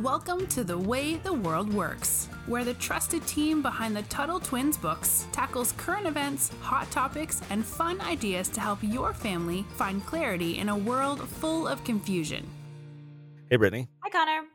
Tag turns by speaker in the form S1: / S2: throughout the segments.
S1: Welcome to The Way the World Works, where the trusted team behind the Tuttle Twins books tackles current events, hot topics, and fun ideas to help your family find clarity in a world full of confusion.
S2: Hey, Brittany.
S3: Hi, Connor.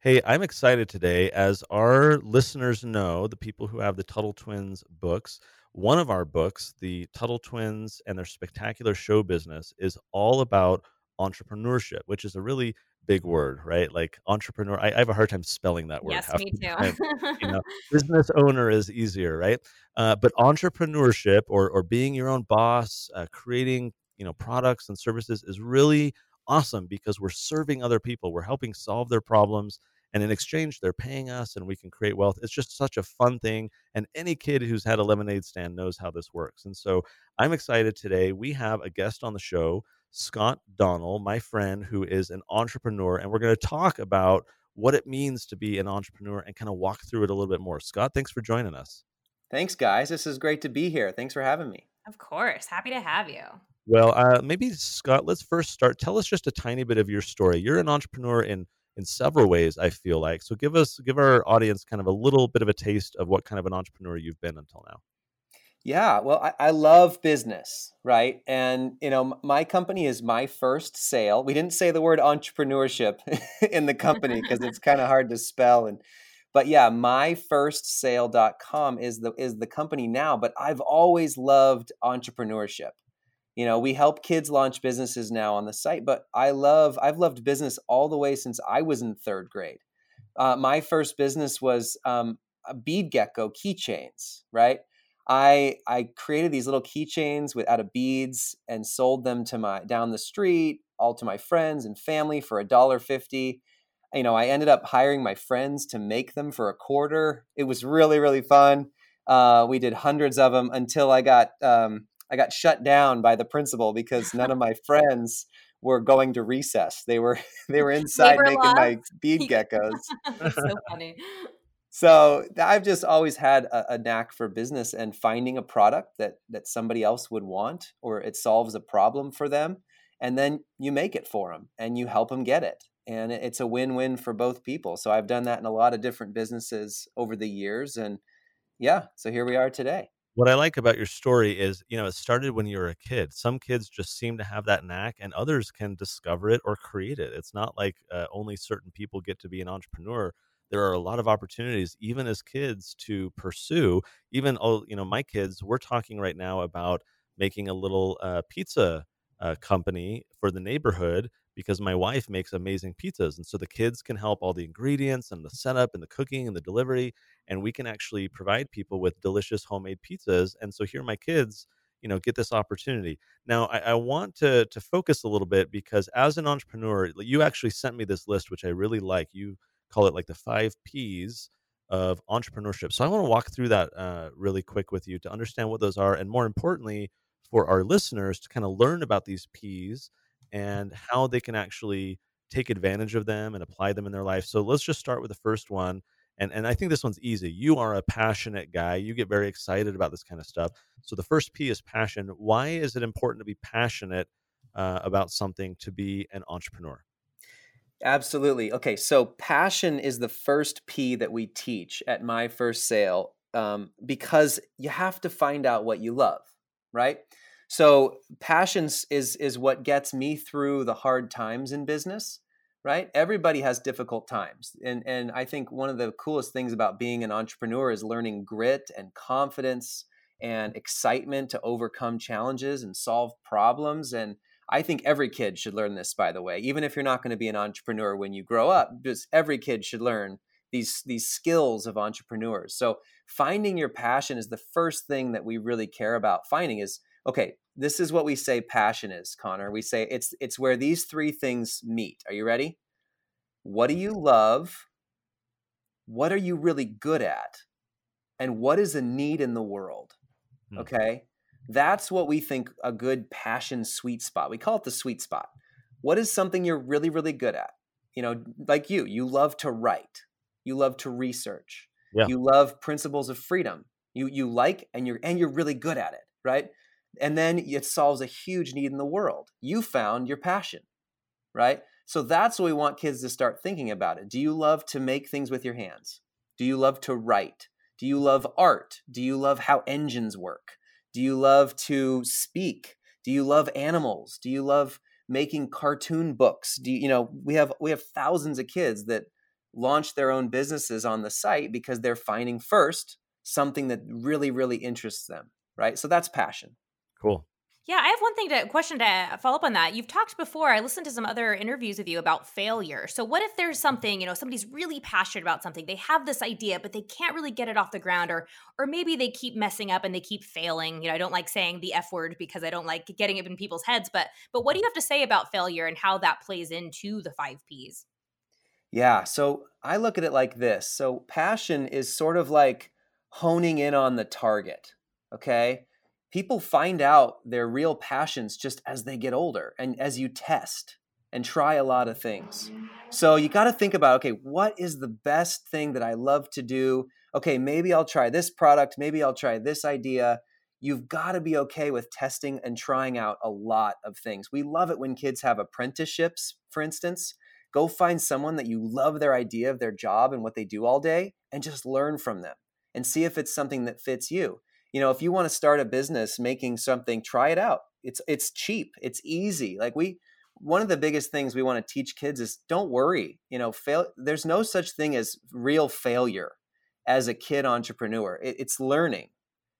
S2: Hey, I'm excited today. As our listeners know, the people who have the Tuttle Twins books, one of our books, The Tuttle Twins and Their Spectacular Show Business, is all about entrepreneurship, which is a really big word, right? Like entrepreneur. I, I have a hard time spelling that word.
S3: Yes, me too.
S2: you know, business owner is easier, right? Uh, but entrepreneurship or or being your own boss, uh, creating you know products and services is really awesome because we're serving other people. We're helping solve their problems. And in exchange, they're paying us and we can create wealth. It's just such a fun thing. And any kid who's had a lemonade stand knows how this works. And so I'm excited today. We have a guest on the show Scott Donnell, my friend who is an entrepreneur, and we're going to talk about what it means to be an entrepreneur and kind of walk through it a little bit more. Scott, thanks for joining us.
S4: Thanks, guys. This is great to be here. Thanks for having me.
S3: Of course. Happy to have you.
S2: Well, uh, maybe Scott, let's first start. Tell us just a tiny bit of your story. You're an entrepreneur in in several ways. I feel like so. Give us, give our audience kind of a little bit of a taste of what kind of an entrepreneur you've been until now.
S4: Yeah, well, I, I, love business, right? And you know, my company is my first sale. We didn't say the word entrepreneurship in the company because it's kind of hard to spell. And but yeah, my first sale.com is the is the company now. But I've always loved entrepreneurship. You know, we help kids launch businesses now on the site, but I love I've loved business all the way since I was in third grade. Uh, my first business was um, bead gecko keychains, right? I I created these little keychains with out of beads and sold them to my down the street, all to my friends and family for a dollar fifty. You know, I ended up hiring my friends to make them for a quarter. It was really really fun. Uh, we did hundreds of them until I got um, I got shut down by the principal because none of my friends were going to recess. They were they were inside making my bead geckos.
S3: so funny.
S4: So I've just always had a, a, knack for business and finding a product that that somebody else would want or it solves a problem for them, and then you make it for them and you help them get it, and it's a win-win for both people. So I've done that in a lot of different businesses over the years, and yeah, so here we are today.
S2: What I like about your story is, you know, it started when you were a kid. Some kids just seem to have that knack, and others can discover it or create it. It's not like uh, only certain people get to be an entrepreneur there are a lot of opportunities even as kids to pursue even oh you know my kids we're talking right now about making a little uh, pizza uh, company for the neighborhood because my wife makes amazing pizzas and so the kids can help all the ingredients and the setup and the cooking and the delivery and we can actually provide people with delicious homemade pizzas and so here my kids you know get this opportunity. Now I, I, want to to focus a little bit because as an entrepreneur you actually sent me this list which i really like. You call it like the five P's of entrepreneurship. So I want to walk through that uh, really quick with you to understand what those are, and more importantly, for our listeners to kind of learn about these P's and how they can actually take advantage of them and apply them in their life. So let's just start with the first one. And, and I think this one's easy. You are a passionate guy. You get very excited about this kind of stuff. So the first P is passion. Why is it important to be passionate uh, about something to be an entrepreneur?
S4: Absolutely. Okay, so passion is the first P that we teach at my first sale um, because you have to find out what you love, right? So passion is is what gets me through the hard times in business, right? Everybody has difficult times, and and I think one of the coolest things about being an entrepreneur is learning grit and confidence and excitement to overcome challenges and solve problems and I think every kid should learn this, by the way. Even if you're not going to be an entrepreneur when you grow up, just every kid should learn these these skills of entrepreneurs. So finding your passion is the first thing that we really care about finding is okay, this is what we say passion is, Connor. We say it's it's where these three things meet. Are you ready? What do you love? What are you really good at? And what is a need in the world? Hmm. Okay? That's what we think a good passion sweet spot. We call it the sweet spot. What is something you're really, really good at? You know, like you, you love to write, you love to research, yeah. you love principles of freedom. You you like and you're and you're really good at it, right? And then it solves a huge need in the world. You found your passion, right? So that's what we want kids to start thinking about it. Do you love to make things with your hands? Do you love to write? Do you love art? Do you love how engines work? Do you love to speak? Do you love animals? Do you love making cartoon books? Do you, you know, we have we have thousands of kids that launch their own businesses on the site because they're finding first something that really really interests them, right? So that's passion.
S2: Cool.
S3: Yeah, I have one thing to question to follow up on that. You've talked before. I listened to some other interviews with you about failure. So, what if there's something, you know, somebody's really passionate about something. They have this idea, but they can't really get it off the ground or or maybe they keep messing up and they keep failing. You know, I don't like saying the F word because I don't like getting it in people's heads, but but what do you have to say about failure and how that plays into the 5 Ps?
S4: Yeah, so I look at it like this. So, passion is sort of like honing in on the target, okay? People find out their real passions just as they get older and as you test and try a lot of things. So you got to think about okay, what is the best thing that I love to do? Okay, maybe I'll try this product, maybe I'll try this idea. You've got to be okay with testing and trying out a lot of things. We love it when kids have apprenticeships, for instance. Go find someone that you love their idea of their job and what they do all day and just learn from them and see if it's something that fits you you know if you want to start a business making something try it out. It's it's cheap. It's easy. Like we one of the biggest things we want to teach kids is don't worry. You know fail there's no such thing as real failure as a kid entrepreneur. It, it's learning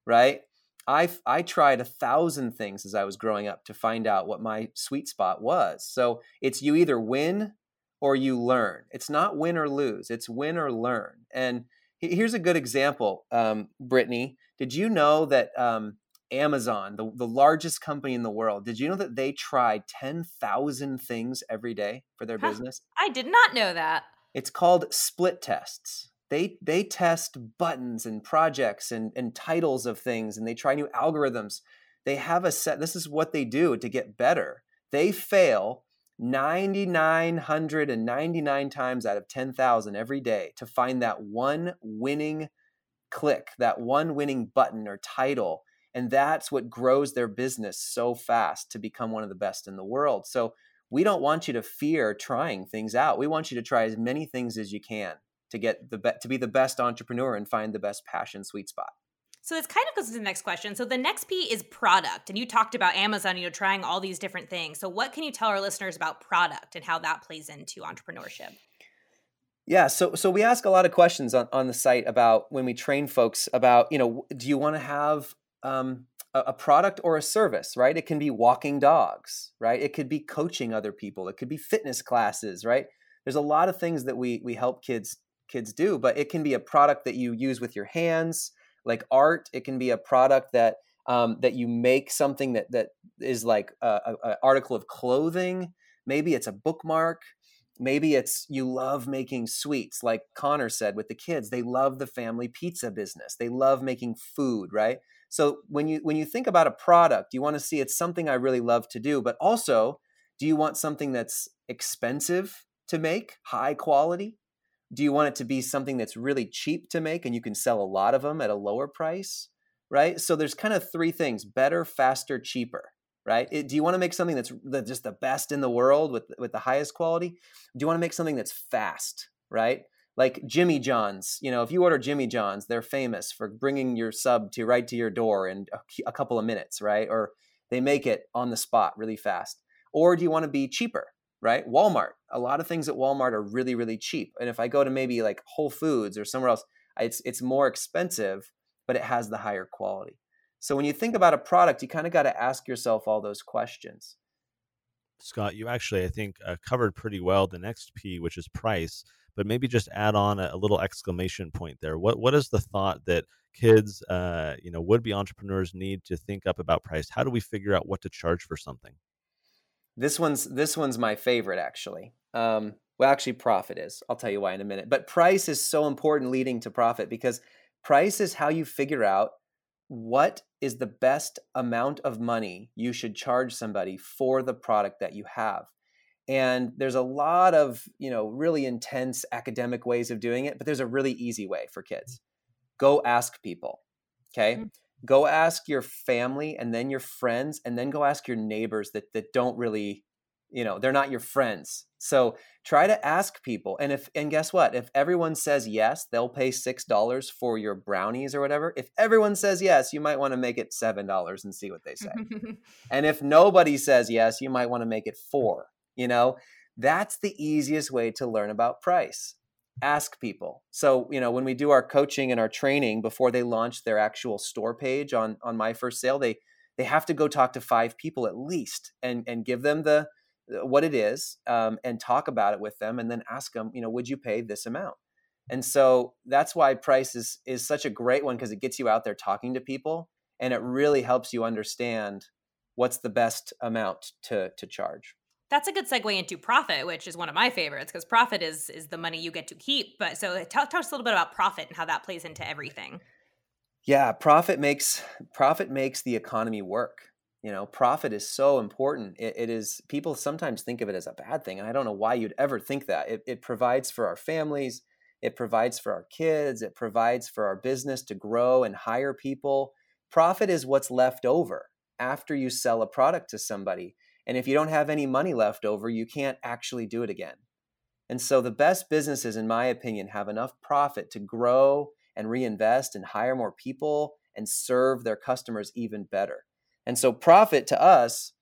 S4: right? I i tried a thousand things as i was growing up to find out what my sweet spot was. So it's you either win or you learn. It's not win or lose. It's win or learn. And here's a good example um, brittany did you know that um, Amazon, the, the largest company in the world, did you know that they try 10,000 things every day for their huh, business?
S3: I did not know that.
S4: It's called split tests. They, they test buttons and projects and, and titles of things and they try new algorithms. They have a set, this is what they do to get better. They fail 9,999 times out of 10,000 every day to find that one winning click, that one winning button or title. And that's what grows their business so fast to become one of the best in the world. So we don't want you to fear trying things out. We want you to try as many things as you can to get the be- to be the best entrepreneur and find the best passion sweet spot.
S3: So this kind of goes to the next question. So the next P is product, and you talked about Amazon, you know, trying all these different things. So what can you tell our listeners about product and how that plays into entrepreneurship?
S4: Yeah, so so we ask a lot of questions on, on the site about when we train folks about you know do you want to have um, a, a product or a service, right? It can be walking dogs, right? It could be coaching other people. It could be fitness classes, right? There's a lot of things that we we help kids kids do, but it can be a product that you use with your hands, like art. It can be a product that um, that you make something that that is like a, a, article of clothing. Maybe it's a bookmark maybe it's you love making sweets like connor said with the kids they love the family pizza business they love making food right so when you when you think about a product you want to see it's something i really love to do but also do you want something that's expensive to make high quality do you want it to be something that's really cheap to make and you can sell a lot of them at a lower price right so there's kind of three things better faster cheaper right? It, do you want to make something that's, that's just the best in the world with with the highest quality? Do you want to make something that's fast, right? Like Jimmy John's, you know, if you order Jimmy John's, they're famous for bringing your sub to right to your door in a, a couple of minutes, right? Or they make it on the spot really fast. Or do you want to be cheaper, right? Walmart, a lot of things at Walmart are really really cheap. And if I go to maybe like Whole Foods or somewhere else, it's it's more expensive, but it has the higher quality. So when you think about a product, you kind of got to ask yourself all those questions.
S2: Scott, you actually, I think, uh, covered pretty well the next P, which is price. But maybe just add on a, a little exclamation point there. What what is the thought that kids, uh, you know, would be entrepreneurs need to think up about price? How do we figure out what to charge for something?
S4: This one's this one's my favorite actually. Um, well, actually, profit is. I'll tell you why in a minute. But price is so important leading to profit because price is how you figure out what is the best amount of money you should charge somebody for the product that you have and there's a lot of you know really intense academic ways of doing it but there's a really easy way for kids go ask people okay mm-hmm. Go ask your family and then your friends and then go ask your neighbors that that don't really you know they're not your friends. So try to ask people and if and guess what? If everyone says yes they'll pay six dollars for your brownies or whatever if everyone says yes you might want to make it seven dollars and see what they say. And if nobody says yes you might want to make it four you know? That's the easiest way to learn about price ask people. So you know when we do our coaching and our training before they launch their actual store page on on my first sale they they have to go talk to five people at least and and give them the what it is um, and talk about it with them and then ask them you know would you pay this amount? And so that's why price is is such a great one because it gets you out there talking to people and it really helps you understand what's the best amount to to charge
S3: that's a good segue into profit which is one of my favorites because profit is is the money you get to keep. But so uh, talk, talk us a little bit about profit and how that plays into everything.
S4: Yeah profit makes profit makes the economy work. You know profit is so important. It, it is people sometimes think of it as a bad thing and i don't know why you'd ever think that. It, it provides for our families it provides for our kids it provides for our business to grow and hire people. Profit is what's left over after you sell a product to somebody and if you don't have any money left over you can't actually do it again and so the best businesses in my opinion have enough profit to grow and reinvest and hire more people and serve their customers even better and so profit to us,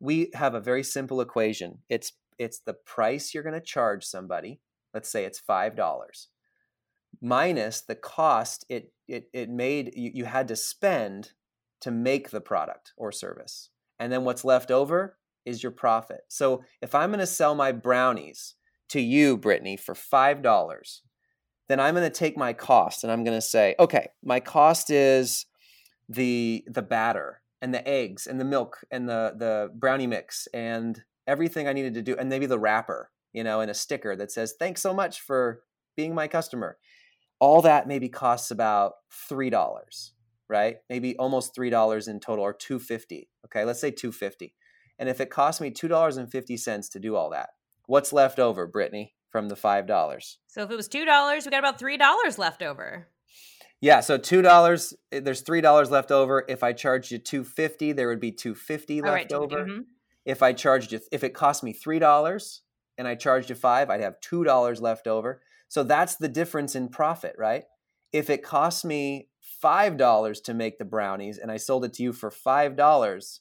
S4: we have a very simple equation. It's it's the price you're going to charge somebody. Let's say it's five dollars minus the cost it it it made you, you had to spend to make the product or service. And then what's left over is your profit. So if I'm going to sell my brownies to you, Brittany, for five dollars, then I'm going to take my cost and I'm going to say, okay, my cost is the the batter and the eggs and the milk and the the brownie mix and everything I needed to do and maybe the wrapper, you know, and a sticker that says thanks so much for being my customer. All that maybe costs about $3, right? Maybe almost $3 in total or 250. Okay, let's say 250. And if it cost me $2.50 to do all that, what's left over, Brittany, from the $5?
S3: So if it was $2, we got about $3 left over.
S4: Yeah, so two dollars. Eh, there's three dollars left over. If I charged you two fifty, there would be two fifty left right, over. Mm-hmm. If I charged you, if it cost me three dollars and I charged you five, I'd have two dollars left over. So that's the difference in profit, right? If it cost me five dollars to make the brownies and I sold it to you for five dollars,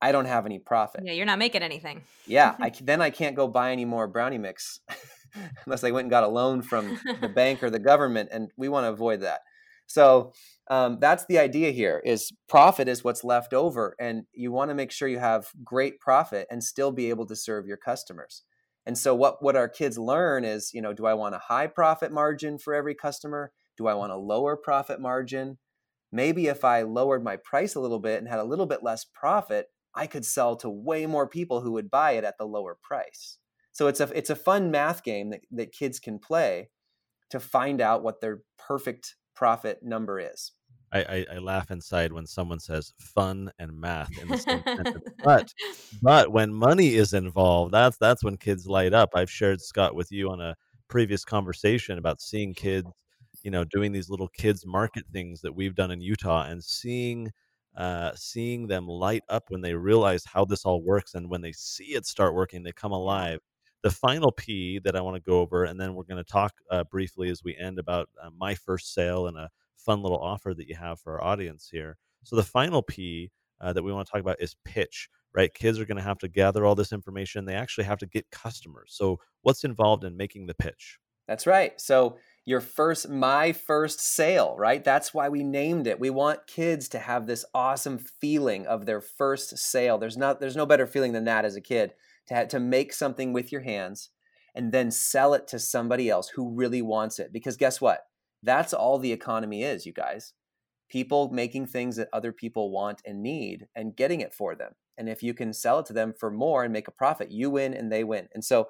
S4: I don't have any profit.
S3: Yeah, you're not making anything.
S4: yeah, I, then I can't go buy any more brownie mix unless I went and got a loan from the bank or the government, and we want to avoid that. So um, that's the idea here is profit is what's left over and you want to make sure you have great profit and still be able to serve your customers and so what what our kids learn is you know do i want a high profit margin for every customer do i want a lower profit margin maybe if i lowered my price a little bit and had a little bit less profit i could sell to way more people who would buy it at the lower price so it's a it's a fun math game that, that kids can play to find out what their perfect profit number is.
S2: I, I, I, laugh inside when someone says fun and math in the same sentence. But but when money is involved, that's that's when kids light up. I've shared Scott with you on a previous conversation about seeing kids, you know, doing these little kids market things that we've done in Utah and seeing uh, seeing them light up when they realize how this all works and when they see it start working, they come alive the final P that I want to go over, and then we're going to talk uh, briefly as we end about uh, my first sale and a fun little offer that you have for our audience here. So the final P uh, that we want to talk about is pitch. Right, kids are going to have to gather all this information. They actually have to get customers. So what's involved in making the pitch?
S4: That's right. So your first my first sale right that's why we named it we want kids to have this awesome feeling of their first sale there's not there's no better feeling than that as a kid to, to make something with your hands and then sell it to somebody else who really wants it. Because guess what? That's all the economy is, you guys. People making things that other people want and need and getting it for them. And if you can sell it to them for more and make a profit, you win and they win. And so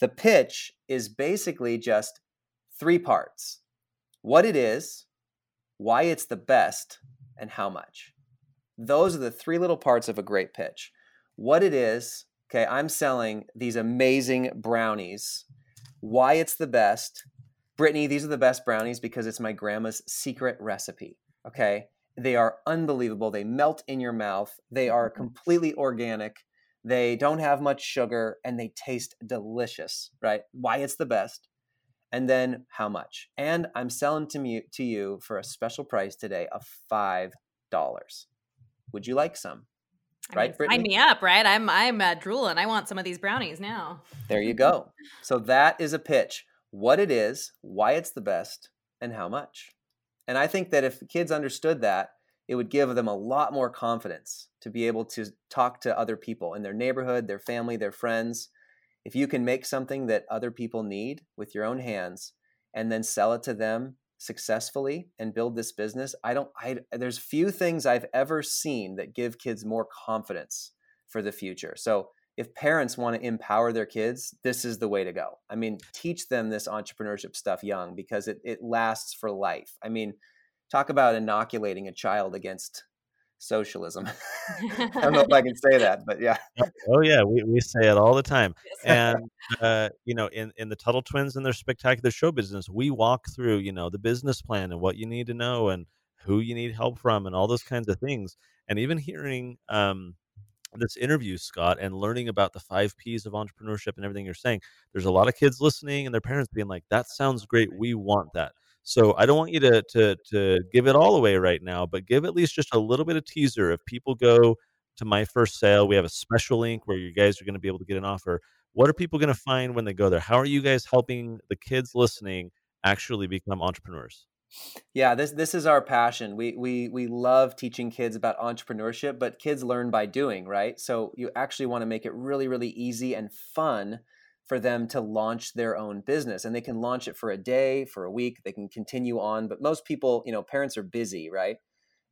S4: the pitch is basically just three parts what it is, why it's the best, and how much. Those are the three little parts of a great pitch. What it is, Okay, I'm selling these amazing brownies. Why it's the best. Brittany, these are the best brownies because it's my grandma's secret recipe. Okay, they are unbelievable. They melt in your mouth. They are mm-hmm. completely organic. They don't have much sugar and they taste delicious, right? Why it's the best. And then how much? And I'm selling to, me, to you for a special price today of $5. Would you like some?
S3: I
S4: right,
S3: mean,
S4: Brittany?
S3: sign me up, right? I'm I'm uh, drooling. I want some of these brownies now.
S4: There you go. so that is a pitch. What it is, why it's the best, and how much. And I think that if kids understood that, it would give them a lot more confidence to be able to talk to other people in their neighborhood, their family, their friends. If you can make something that other people need with your own hands and then sell it to them successfully and build this business, I don't I there's few things I've ever seen that give kids more confidence for the future. So if parents want to empower their kids, this is the way to go. I mean, teach them this entrepreneurship stuff young because it, it lasts for life. I mean, talk about inoculating a child against socialism. I don't know if I can say that, but yeah.
S2: Oh yeah, we, we say it all the time. And uh, you know, in, in the Tuttle Twins and their spectacular show business, we walk through, you know, the business plan and what you need to know and who you need help from and all those kinds of things. And even hearing um, this interview, Scott, and learning about the five P's of entrepreneurship and everything you're saying, there's a lot of kids listening and their parents being like, "That sounds great. We want that." So I don't want you to to to give it all away right now, but give at least just a little bit of teaser. If people go to my first sale, we have a special link where you guys are going to be able to get an offer. What are people going to find when they go there? How are you guys helping the kids listening actually become entrepreneurs?
S4: Yeah, this this is our passion. We we we love teaching kids about entrepreneurship, but kids learn by doing, right? So you actually want to make it really really easy and fun for them to launch their own business and they can launch it for a day, for a week, they can continue on, but most people, you know, parents are busy, right?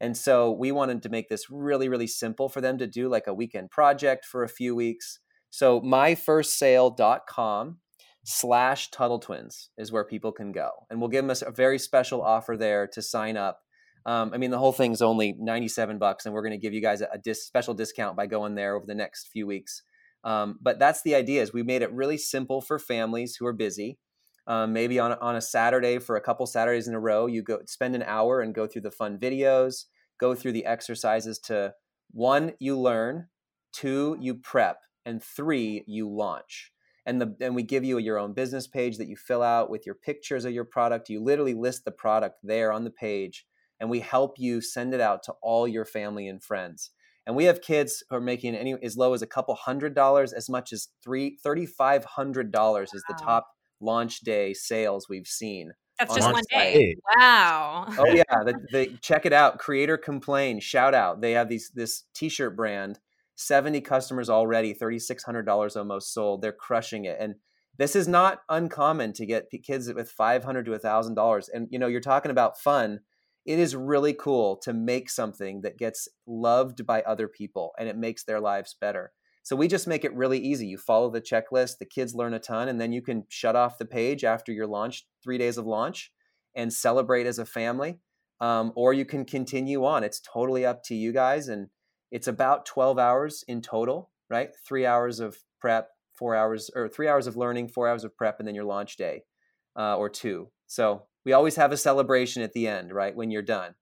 S4: And so we wanted to make this really really simple for them to do like a weekend project for a few weeks. So myfirstsale.com slash Tuttle Twins is where people can go. And we'll give them a, very special offer there to sign up. Um, I mean, the whole thing's only 97 bucks, and we're going to give you guys a, a dis- special discount by going there over the next few weeks. Um, but that's the idea is we made it really simple for families who are busy. Um, maybe on, on a Saturday for a couple Saturdays in a row, you go spend an hour and go through the fun videos, go through the exercises to one, you learn, two, you prep, and three, you launch. And the and we give you your own business page that you fill out with your pictures of your product. You literally list the product there on the page and we help you send it out to all your family and friends and we have kids who are making any as low as a couple hundred dollars as much as three thirty five hundred dollars is the top launch day sales we've seen
S3: That's
S4: on
S3: just one
S4: site.
S3: day. Wow.
S4: oh yeah the, the, check it out creator complain shout out they have these this t-shirt brand 70 customers already, $3,600 almost sold. They're crushing it. And this is not uncommon to get kids with 500 to $1,000. And, you know, you're talking about fun. It is really cool to make something that gets loved by other people and it makes their lives better. So we just make it really easy. You follow the checklist, the kids learn a ton, and then you can shut off the page after your launch, three days of launch, and celebrate as a family. Um, or you can continue on. It's totally up to you guys. And it's about 12 hours in total, right? Three hours of prep, four hours, or three hours of learning, four hours of prep, and then your launch day uh, or two. So we always have a celebration at the end, right? When you're done.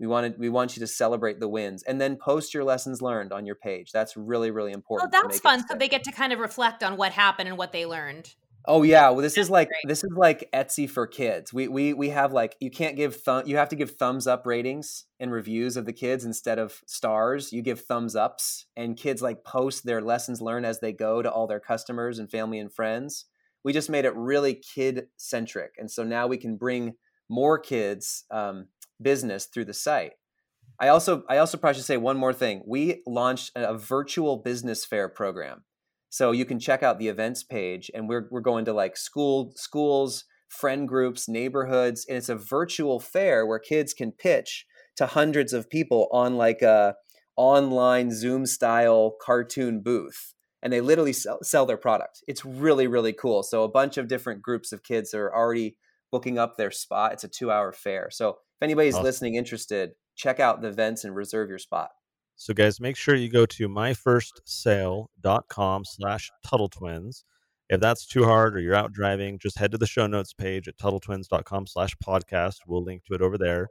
S4: We wanted we want you to celebrate the wins and then post your lessons learned on your page. That's really really
S3: Oh,
S4: important. to
S3: that's fun. So they get to kind of reflect on what happened and what they learned.
S4: Oh yeah, well this
S3: That's
S4: is like
S3: great.
S4: this is like Etsy for kids. We we we have like you can't give thumb you have to give thumbs up ratings and reviews of the kids instead of stars. You give thumbs ups and kids like post their lessons learned as they go to all their customers and family and friends. We just made it really kid centric, and so now we can bring more kids um, business through the site. I also I also probably should say one more thing. We launched a virtual business fair program. So you can check out the events page, and we're we're going to like school schools, friend groups, neighborhoods, and it's a virtual fair where kids can pitch to hundreds of people on like a online Zoom style cartoon booth, and they literally sell, sell their product. It's really really cool. So a bunch of different groups of kids are already booking up their spot. It's a two hour fair. So if anybody's
S2: Awesome.
S4: listening interested, check out the events and reserve your spot.
S2: So, guys, make sure you go to myfirstsale.com slash Tuttle Twins. If that's too hard or you're out driving, just head to the show notes page at TuttleTwins.com slash podcast. We'll link to it over there.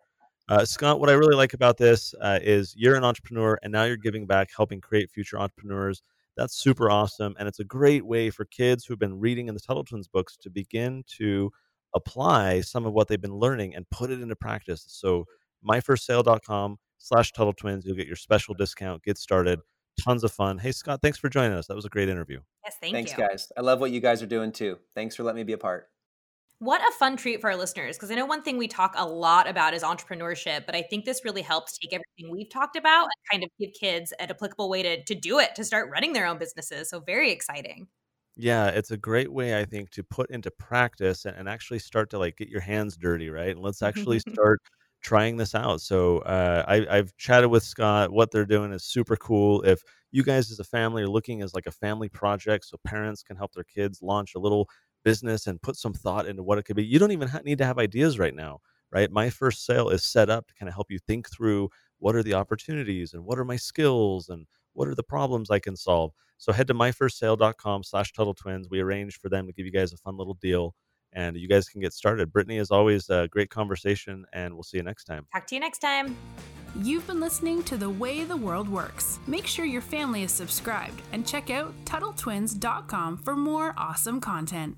S2: Uh, Scott, what I really like about this uh, is you're an entrepreneur and now you're giving back, helping create future entrepreneurs. That's super awesome. And it's a great way for kids who've been reading in the Tuttle Twins books to begin to apply some of what they've been learning and put it into practice. So myfirstsale.com slash Tuttle Twins, you'll get your special discount. Get started. Tons of fun. Hey, Scott, thanks for joining us. That was a great interview.
S3: Yes, thank
S4: Thanks,
S3: you.
S4: guys. I love what you guys are doing too. Thanks for letting me be a part.
S3: What a fun treat for our listeners. Because I know one thing we talk a lot about is entrepreneurship, but I think this really helps take everything we've talked about and kind of give kids an applicable way to, to do it, to start running their own businesses. So, very exciting.
S2: Yeah, it's a great way, I think, to put into practice and, and actually start to like get your hands dirty, right? And let's actually start trying this out. So uh, I, I've chatted with Scott. What they're doing is super cool. If you guys as a family are looking as like a family project, so parents can help their kids launch a little business and put some thought into what it could be. You don't even ha- need to have ideas right now, right? My first sale is set up to kind of help you think through what are the opportunities and what are my skills and what are the problems I can solve. So head to myfirstsale.com slash Tuttle Twins. We arranged for them to give you guys a fun little deal and you guys can get started. Brittany, as always, a great conversation and we'll see you next time.
S3: Talk to you next time.
S1: You've been listening to The Way the World Works. Make sure your family is subscribed and check out TuttleTwins.com for more awesome content.